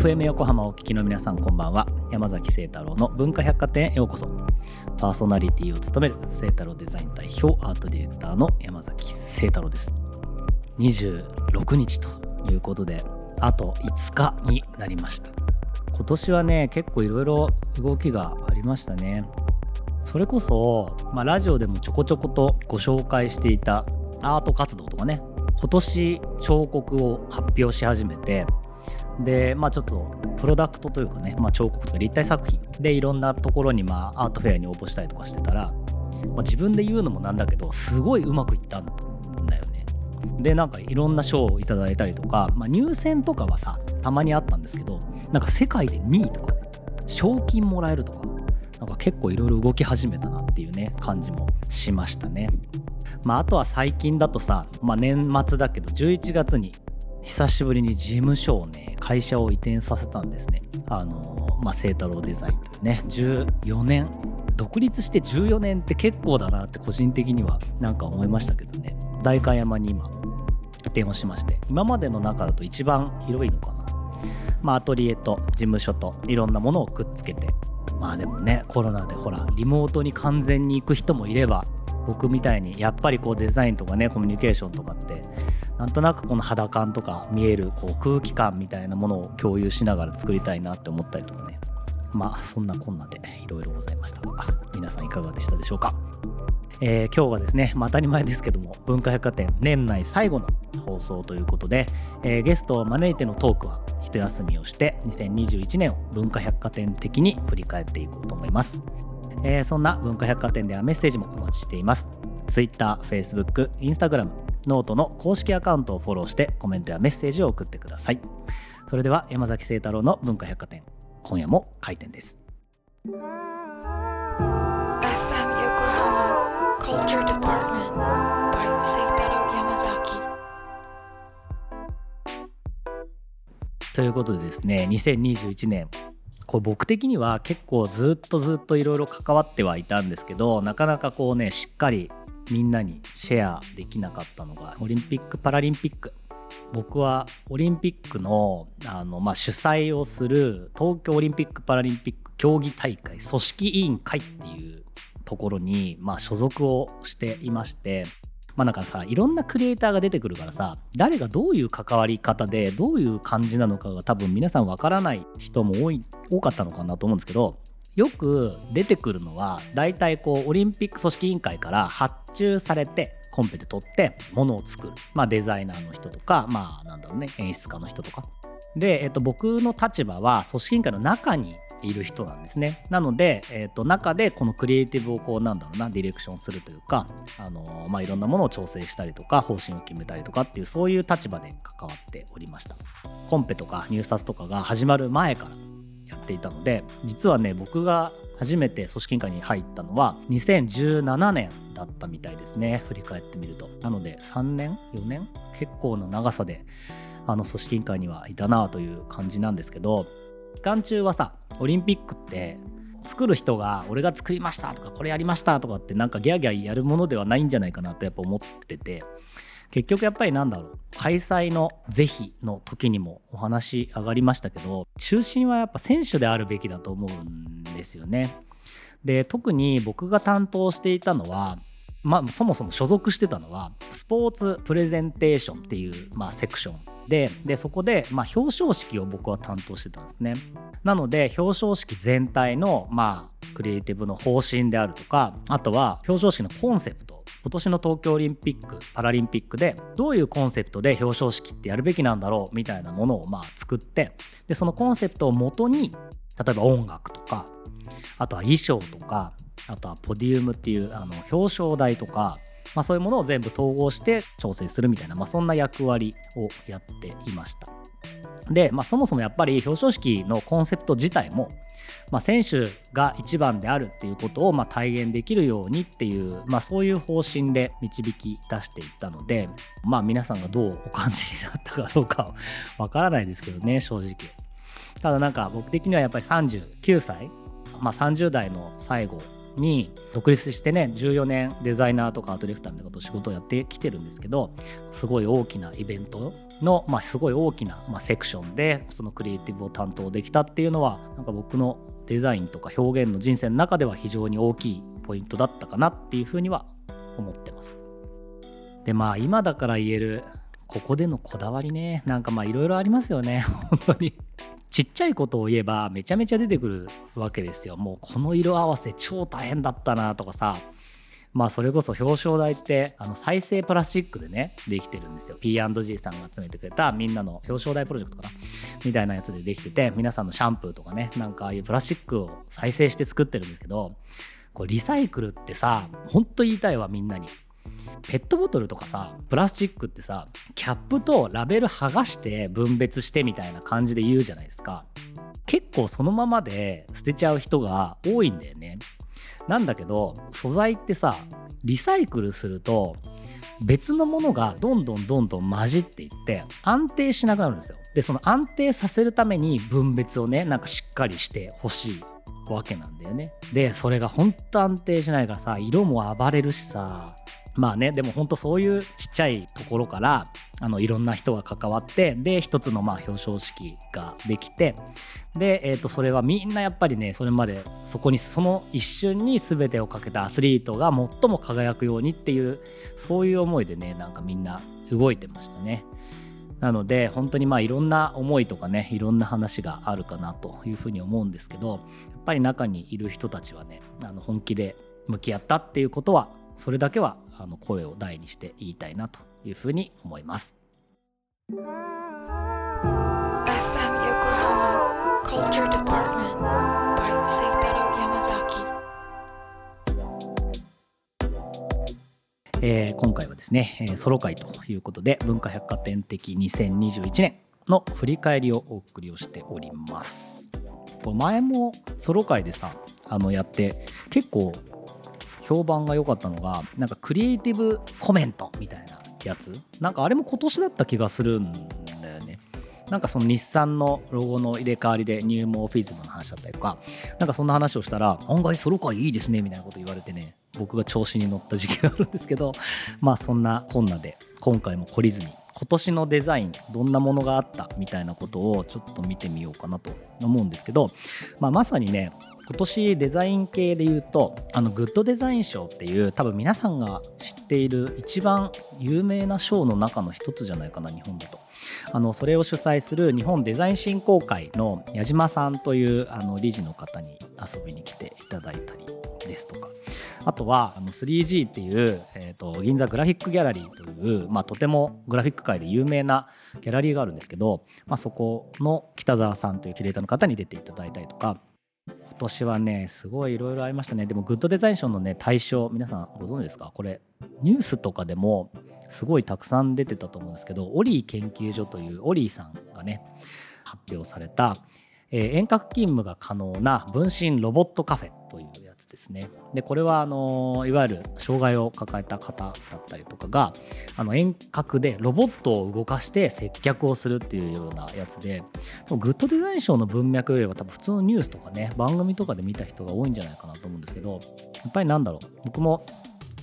FM 横浜お聞きの皆さんこんばんは。山崎聖太郎の文化百貨店へようこそ。パーソナリティを務める聖太郎デザイン代表アートディレクターの山崎聖太郎です。26日ということであと5日になりました。今年はね結構いろいろ動きがありましたね。それこそ、まあ、ラジオでもちょこちょことご紹介していたアート活動とかね今年彫刻を発表し始めてでまあちょっとプロダクトというかね、まあ、彫刻とか立体作品でいろんなところにまあアートフェアに応募したりとかしてたら、まあ、自分で言うのもなんだけどすごいうまくいったんだよね。でなんかいろんな賞をいただいたりとか、まあ、入選とかはさたまにあったんですけどなんか世界で2位とかね賞金もらえるとかなんか結構いろいろ動き始めたなっていうね感じもしましたね。まあ、あとは最近だとさ、まあ、年末だけど11月に久しぶりに事務所をね会社を移転させたんですね。あのまあ清太郎デザインというね14年独立して14年って結構だなって個人的にはなんか思いましたけどね。代官山に今移転をしまして今までの中だと一番広いのかな。まあアトリエと事務所といろんなものをくっつけてまあでもねコロナでほらリモートに完全に行く人もいれば僕みたいにやっぱりこうデザインとかねコミュニケーションとかってなんとなくこの肌感とか見えるこう空気感みたいなものを共有しながら作りたいなって思ったりとかね。まあそんなこんなでいろいろございましたが皆さんいかがでしたでしょうか、えー、今日はですね、まあ、当たり前ですけども文化百貨店年内最後の放送ということで、えー、ゲストを招いてのトークは一休みをして2021年を文化百貨店的に振り返っていこうと思います。えー、そんな文化百貨店ではメッセージもお待ちしています。Twitter、Facebook、Instagram、 note の公式アカウントをフォローしてコメントやメッセージを送ってください。それでは山崎清太郎の文化百貨店今夜も開店です。FM 横浜 Culture Department by 清太郎山崎ということでですね2021年こう僕的には結構ずっとずっといろいろ関わってはいたんですけどなかなかこうねしっかりみんなにシェアできなかったのがオリンピック・パラリンピック。僕はオリンピックのあの、まあ、主催をする東京オリンピック・パラリンピック競技大会組織委員会っていうところに、まあ、所属をしていましてまあなんかさいろんなクリエイターが出てくるからさ誰がどういう関わり方でどういう感じなのかが多分皆さんわからない人も多い多かったのかなと思うんですけどよく出てくるのは大体こうオリンピック組織委員会から発注されてコンペで取ってものを作る、まあ、デザイナーの人とかまあなんだろうね演出家の人とかで、えっと、僕の立場は組織委員会の中にいる人なんですね。なので、えーと、中でこのクリエイティブをこうなんだろうなディレクションするというか、あのまあ、いろんなものを調整したりとか方針を決めたりとかっていうそういう立場で関わっておりました。コンペとか入札とかが始まる前からやっていたので実はね僕が初めて組織委員会に入ったのは2017年だったみたいですね。振り返ってみると。なので3年？4年？結構な長さであの組織委員会にはいたなという感じなんですけど期間中はさオリンピックって作る人が俺が作りましたとかこれやりましたとかってなんかギャーギャーやるものではないんじゃないかなとやっぱ思ってて結局やっぱりなんだろう開催の是非の時にもお話上がりましたけど中心はやっぱ選手であるべきだと思うんですよね。で特に僕が担当していたのはまあ、そもそも所属してたのはスポーツプレゼンテーションっていう、まあ、セクションででそこで、まあ、表彰式を僕は担当してたんですねなので表彰式全体の、まあ、クリエイティブの方針であるとかあとは表彰式のコンセプト今年の東京オリンピック・パラリンピックでどういうコンセプトで表彰式ってやるべきなんだろうみたいなものをまあ作ってでそのコンセプトをもとに例えば音楽とかあとは衣装とかあとはポディウムっていうあの表彰台とか、まあ、そういうものを全部統合して調整するみたいな、まあ、そんな役割をやっていました。で、まあ、そもそもやっぱり表彰式のコンセプト自体も、まあ、選手が一番であるっていうことをま体現できるようにっていう、まあ、そういう方針で導き出していったので、まあ、皆さんがどうお感じになったかどうかわからないですけどね正直。ただなんか僕的にはやっぱり39歳、まあ、30代の最後に独立してね14年デザイナーとかアートディレクターみたいなこと仕事をやってきてるんですけどすごい大きなイベントの、まあ、すごい大きな、まあ、セクションでそのクリエイティブを担当できたっていうのはなんか僕のデザインとか表現の人生の中では非常に大きいポイントだったかなっていうふうには思ってます。でまあ今だから言えるここでのこだわりね。なんかまあいろいろありますよね。本当に。ちっちゃいことを言えばめちゃめちゃ出てくるわけですよ。もうこの色合わせ超大変だったなとかさ。まあそれこそ表彰台ってあの再生プラスチックでねできてるんですよ。P&G さんが集めてくれたみんなの表彰台プロジェクトかな？みたいなやつでできてて皆さんのシャンプーとかねなんかああいうプラスチックを再生して作ってるんですけどこれリサイクルってさほんと言いたいわみんなに。ペットボトルとかさプラスチックってさキャップとラベル剥がして分別してみたいな感じで言うじゃないですか。結構そのままで捨てちゃう人が多いんだよね。なんだけど素材ってさリサイクルすると別のものがどんどんどんどん混じっていって安定しなくなるんですよ。でその安定させるために分別をねなんかしっかりしてほしいわけなんだよね。でそれがほんと安定しないからさ色も暴れるしさまあねでも本当そういうちっちゃいところからあのいろんな人が関わってで一つのまあ表彰式ができてで、えー、とそれはみんなやっぱりねそれまでそこにその一瞬に全てをかけたアスリートが最も輝くようにっていうそういう思いでねなんかみんな動いてましたね。なので本当にまあいろんな思いとかねいろんな話があるかなというふうに思うんですけどやっぱり中にいる人たちはねあの本気で向き合ったっていうことはそれだけはあの声を大にして言いたいなというふうに思います。えー、今回はですね、えー、ソロ会ということで文化百貨店的2021年の振り返りをお送りをしております。前もソロ会でさあのやって結構評判が良かったのがなんかクリエイティブコメントみたいなやつ。なんかあれも今年だった気がするんだよね。なんかその日産のロゴの入れ替わりでニューモーフィズムの話だったりとかなんかそんな話をしたら案外ソロ会いいですねみたいなこと言われてね。僕が調子に乗った時期があるんですけどまあそんなこんなで今回も懲りずに今年のデザインどんなものがあったみたいなことをちょっと見てみようかなと思うんですけど、まあ、まさにね今年デザイン系で言うとあのグッドデザイン賞っていう多分皆さんが知っている一番有名な賞の中の一つじゃないかな日本だと。あのそれを主催する日本デザイン振興会の矢島さんというあの理事の方に遊びに来ていただいたりですとかあとはあの 3G っていう、えーと、銀座グラフィックギャラリーという、まあ、とてもグラフィック界で有名なギャラリーがあるんですけど、まあ、そこの北澤さんというキュレーターの方に出ていただいたりとか今年はねすごいいろいろありましたね。でもグッドデザイン賞のね対象皆さんご存知ですか？これニュースとかでもすごいたくさん出てたと思うんですけどオリー研究所というオリーさんがね発表された、えー、遠隔勤務が可能な分身ロボットカフェというやつ。ですね。でこれはあのいわゆる障害を抱えた方だったりとかがあの遠隔でロボットを動かして接客をするっていうようなやつでグッドデザイン賞の文脈よりは多分普通のニュースとかね番組とかで見た人が多いんじゃないかなと思うんですけどやっぱりなんだろう僕も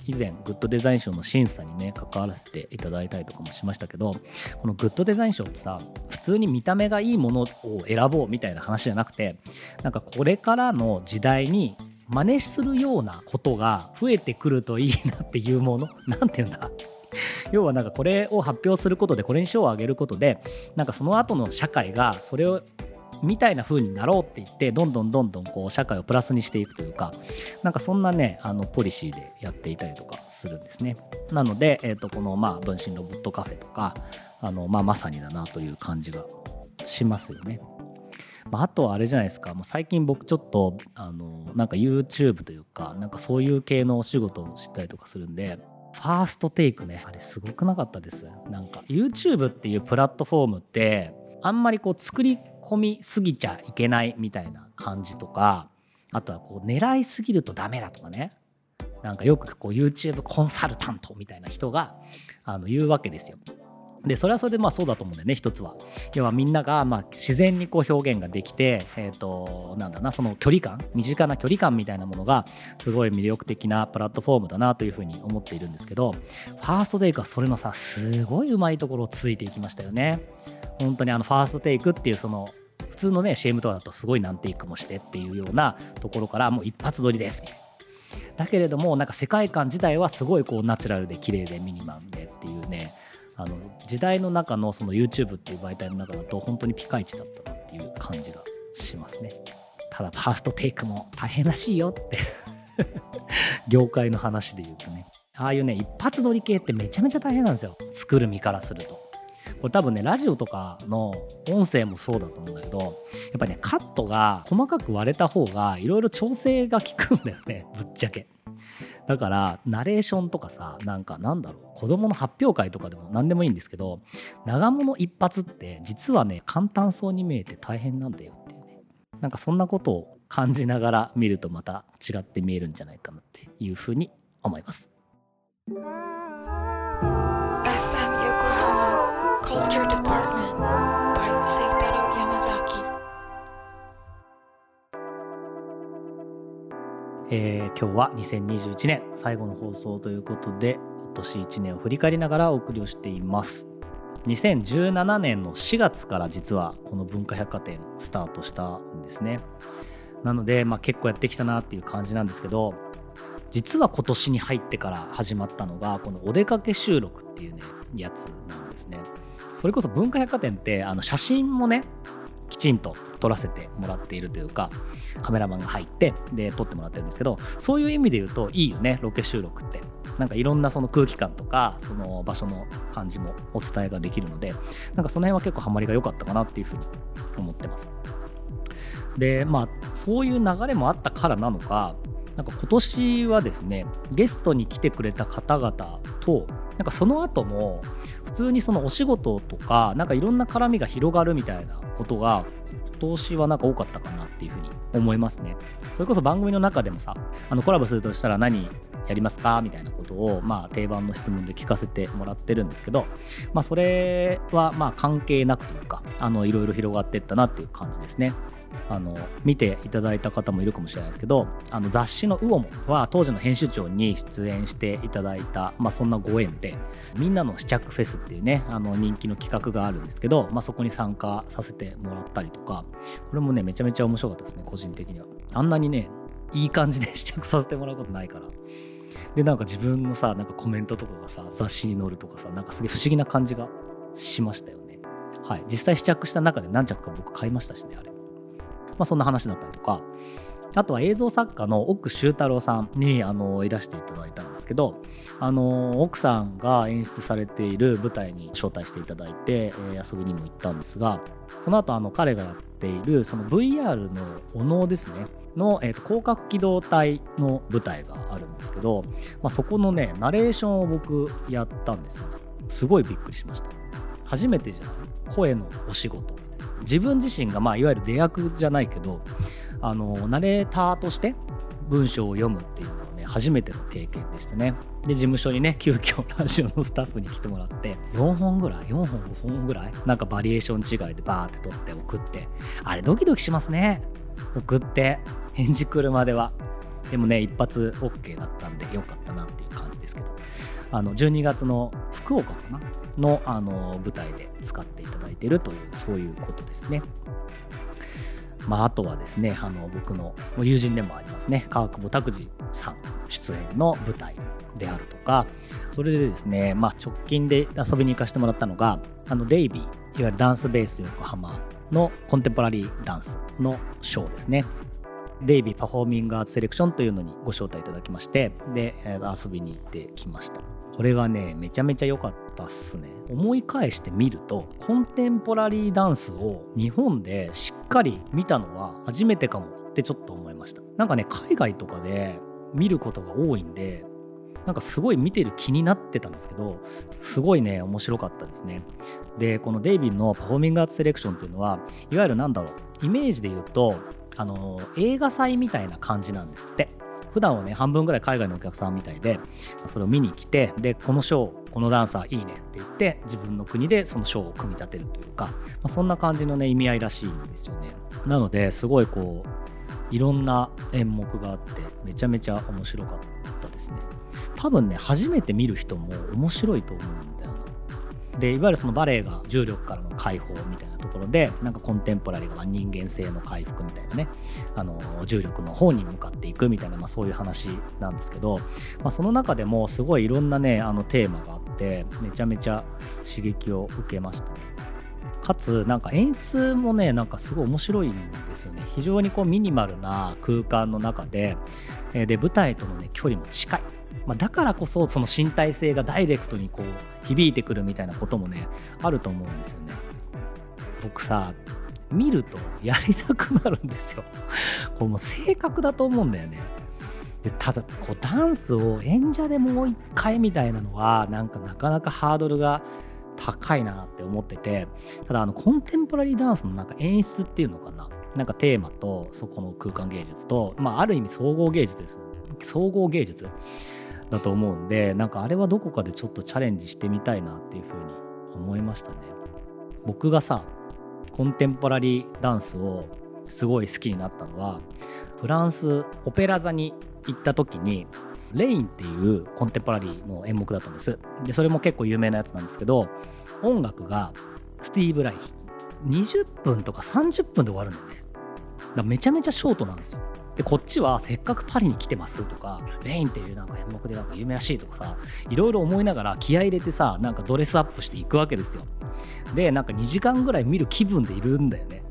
以前グッドデザイン賞の審査にね関わらせていただいたりとかもしましたけどこのグッドデザイン賞ってさ普通に見た目がいいものを選ぼうみたいな話じゃなくてなんかこれからの時代に真似するようなことが増えてくるといいなっていうもの。何て言うんだ。要はなんかこれを発表することでこれに賞をあげることでなんかその後の社会がそれをみたいな風になろうって言ってどんどんどんどんこう社会をプラスにしていくというかなんかそんなねあのポリシーでやっていたりとかするんですね。なので、えー、とこのまあ分身ロボットカフェとかあの、まあ、まさにだなという感じがしますよね。まあ、あとはあれじゃないですか。もう最近僕ちょっとあのなんか YouTube というかなんかそういう系のお仕事をしたりとかするんでファーストテイクねあれすごくなかったです。なんか YouTube っていうプラットフォームってあんまりこう作り込みすぎちゃいけないみたいな感じとかあとはこう狙いすぎるとダメだとかね。なんかよくこう YouTube コンサルタントみたいな人があの言うわけですよ。でそれはそれでまあそうだと思うんだよね一つは。要はみんながまあ自然にこう表現ができて、えー、となんだなその距離感身近な距離感みたいなものがすごい魅力的なプラットフォームだなというふうに思っているんですけどファーストテイクはそれのさすごいうまいところをついていきましたよね。本当にあのファーストテイクっていうその普通のね CM とかだとすごい何テイクもしてっていうようなところからもう一発撮りですみたいな。だけれどもなんか世界観自体はすごいこうナチュラルで綺麗でミニマムでっていうあの時代の中のその YouTube っていう媒体の中だと本当にピカイチだったなっていう感じがしますね。ただファーストテイクも大変らしいよって。業界の話で言うとね。ああいうね一発撮り系ってめちゃめちゃ大変なんですよ。作る身からすると。これ多分ねラジオとかの音声もそうだと思うんだけどやっぱりねカットが細かく割れた方がいろいろ調整が効くんだよね。ぶっちゃけ。だからナレーションとかさなんかなんだろう子供の発表会とかでも何でもいいんですけど長物一発って実はね簡単そうに見えて大変なんだよっていうねなんかそんなことを感じながら見るとまた違って見えるんじゃないかなっていうふうに思います。FM 横浜 Culture Department えー、今日は2021年最後の放送ということで今年1年を振り返りながらお送りをしています。2017年の4月から実はこの文化百貨店スタートしたんですね。なので、まあ、結構やってきたなっていう感じなんですけど実は今年に入ってから始まったのがこのお出かけ収録っていうねやつなんですね。それこそ文化百貨店ってあの写真もねちんと撮らせてもらっているというかカメラマンが入ってで撮ってもらってるんですけどそういう意味で言うといいよねロケ収録って。なんかいろんなその空気感とかその場所の感じもお伝えができるのでなんかその辺は結構ハマりが良かったかなっていうふうに思ってます。でまあそういう流れもあったからなのかなんか今年はですねゲストに来てくれた方々となんかその後も普通にそのお仕事とかなんかいろんな絡みが広がるみたいなことが今年はなんか多かったかなっていうふうに思いますね。それこそ番組の中でもさあのコラボするとしたら何やりますか？みたいなことを、まあ、定番の質問で聞かせてもらってるんですけど、まあ、それはまあ関係なくというかあのいろいろ広がっていったなっていう感じですね。あの見ていただいた方もいるかもしれないですけどあの雑誌の「ウオモ」は当時の編集長に出演していただいた、まあ、そんなご縁でみんなの試着フェスっていうねあの人気の企画があるんですけど、まあ、そこに参加させてもらったりとかこれもねめちゃめちゃ面白かったですね個人的には。あんなにねいい感じで試着させてもらうことないから。でなんか自分のさなんかコメントとかがさ雑誌に載るとかさなんかすげえ不思議な感じがしましたよね。はい。実際試着した中で何着か僕買いましたしねあれ。まあ、そんな話だったりとか。あとは映像作家の奥修太郎さんにあのいらしていただいたんですけどあの奥さんが演出されている舞台に招待していただいて、えー、遊びにも行ったんですがその後あの彼がやっているその VR のお能ですねの、えーと、広角機動隊の舞台があるんですけど、まあ、そこのねナレーションを僕やったんですよね。すごいびっくりしました。初めてじゃない？声のお仕事みたいな。自分自身が、まあ、いわゆる出役じゃないけどあのナレーターとして文章を読むっていうのはね初めての経験でしてね。で事務所にね急遽ラジオのスタッフに来てもらって4本ぐらい4本5本ぐらいなんかバリエーション違いでバーって撮って送ってあれドキドキしますね。送って返事来るまでは。でもね一発 OK だったんでよかったなっていう感じですけど。あの12月の福岡かな？のあの舞台で使っていただいているというそういうことですね。まあ、あとはですねあの僕の友人でもありますね。川久保拓司さん出演の舞台であるとかそれでですね、まあ、直近で遊びに行かせてもらったのがあのデイビーいわゆるダンスベース横浜のコンテンポラリーダンスのショーですね。デイビーパフォーミングアーツセレクションというのにご招待いただきましてで遊びに行ってきました。これがねめちゃめちゃ良かったっすね。思い返してみるとコンテンポラリーダンスを日本でしっかり見たのは初めてかもってちょっと思いました。なんかね海外とかで見ることが多いんでなんかすごい見てる気になってたんですけどすごいね面白かったですね。でこのデイビーのパフォーミングアーツセレクションっていうのはいわゆるなんだろうイメージで言うとあの映画祭みたいな感じなんですって。普段はね半分ぐらい海外のお客さんみたいでそれを見に来てでこのショーこのダンサーいいねって言って自分の国でその賞を組み立てるというか、まあ、そんな感じのね意味合いらしいんですよね。なのですごいこういろんな演目があってめちゃめちゃ面白かったですね。多分ね初めて見る人も面白いと思うんだよな。でいわゆるそのバレエが重力からの解放みたいなところでなんかコンテンポラリーが人間性の回復みたいなねあの重力の方に向かっていくみたいな、まあ、そういう話なんですけど、まあ、その中でもすごいいろんなねあのテーマがあってめちゃめちゃ刺激を受けましたね。かつなんか演出もねなんかすごい面白いんですよね非常にこうミニマルな空間の中でで舞台とのね距離も近いまあ、だからこそその身体性がダイレクトにこう響いてくるみたいなこともねあると思うんですよね。僕さ見るとやりたくなるんですよ。これもう性格だと思うんだよね。でただこうダンスを演者でもう一回みたいなのはなんかなかなかハードルが高いなって思っててただあのコンテンポラリーダンスのなんか演出っていうのかななんかテーマとそこの空間芸術と、まあ、ある意味総合芸術です総合芸術だと思うんでなんかあれはどこかでちょっとチャレンジしてみたいなっていうふうに思いましたね。僕がさコンテンポラリーダンスをすごい好きになったのはフランスオペラ座に行った時にレインっていうコンテンポラリーの演目だったんです。でそれも結構有名なやつなんですけど音楽がスティーブ・ライヒ。20分とか30分で終わるんだよね。だめちゃめちゃショートなんですよ。でこっちはせっかくパリに来てますとかレインっていうなんか演目でなんか有名らしいとかさいろいろ思いながら気合入れてさなんかドレスアップしていくわけですよ。でなんか2時間ぐらい見る気分でいるんだよね。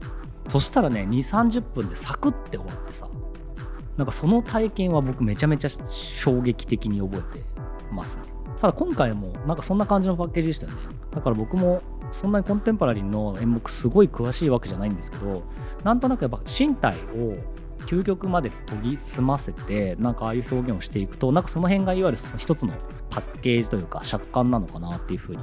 そしたらね2 3 0分でサクッて終わってさなんかその体験は僕めちゃめちゃ衝撃的に覚えてますね。ただ今回もなんかそんな感じのパッケージでしたよね。だから僕もそんなにコンテンポラリーの演目すごい詳しいわけじゃないんですけどなんとなくやっぱ身体を究極まで研ぎ澄ませてなんかああいう表現をしていくとなんかその辺がいわゆるその一つのパッケージというか借款なのかなっていうふうに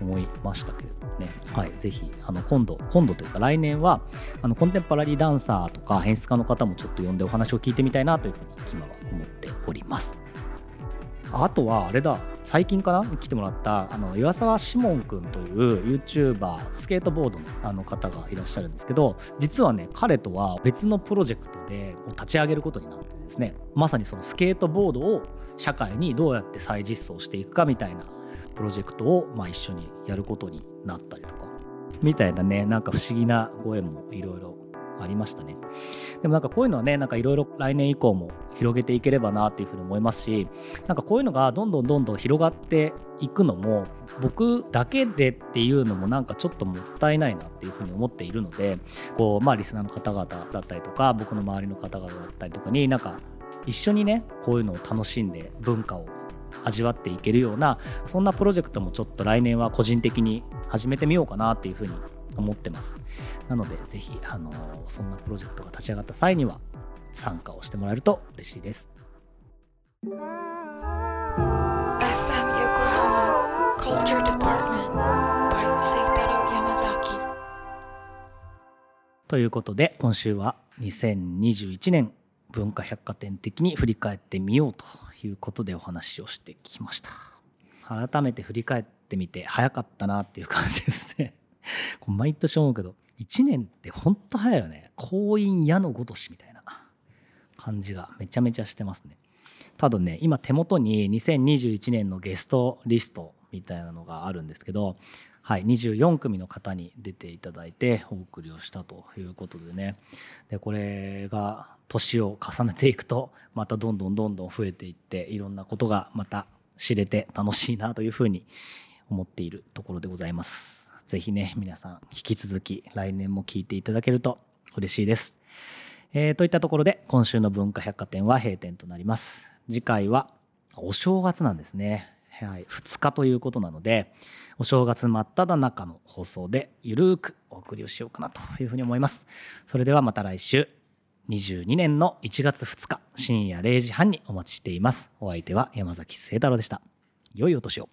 思いましたけれどもね、はい、ぜひあの今度今度というか来年はあのコンテンポラリーダンサーとか演出家の方もちょっと呼んでお話を聞いてみたいなというふうに今は思っております。あとはあれだ最近かな来てもらったあの岩沢志門くんという YouTuber スケートボードのあの方がいらっしゃるんですけど実はね彼とは別のプロジェクトで立ち上げることになってですねまさにそのスケートボードを社会にどうやって再実装していくかみたいなプロジェクトをまあ一緒にやることになったりとか。みたいなねなんか不思議なご縁もいろいろありましたね。でもなんかこういうのはねなんかいろいろ来年以降も広げていければなっていうふうに思いますしなんかこういうのがどんどんどんどん広がっていくのも僕だけでっていうのもなんかちょっともったいないなっていうふうに思っているのでこうまあリスナーの方々だったりとか僕の周りの方々だったりとかになんか一緒にねこういうのを楽しんで文化を味わっていけるようなそんなプロジェクトもちょっと来年は個人的に始めてみようかなっていうふうに思ってます。なので、ぜひ、あのそんなプロジェクトが立ち上がった際には、参加をしてもらえると嬉しいです。ということで今週は2021年文化百貨店的に振り返ってみようということでお話をしてきました改めて振り返ってみて早かったなっていう感じですね 毎年思うけど1年ってほんと早いよね。婚姻矢のごとしみたいな感じがめちゃめちゃしてますね。ただね今手元に2021年のゲストリストみたいなのがあるんですけどはい、24組の方に出ていただいてお送りをしたということでね。でこれが年を重ねていくとまたどんどんどんどん増えていっていろんなことがまた知れて楽しいなというふうに思っているところでございます。ぜひね、皆さん引き続き来年も聞いていただけると嬉しいです。えー、といったところで今週の文化百貨店は閉店となります。次回はお正月なんですね。はい、2日ということなので、お正月真っ只中の放送でゆるーくお送りをしようかなというふうに思います。それではまた来週、22年の1月2日深夜0時半にお待ちしています。お相手は山崎聖太郎でした。良いお年を。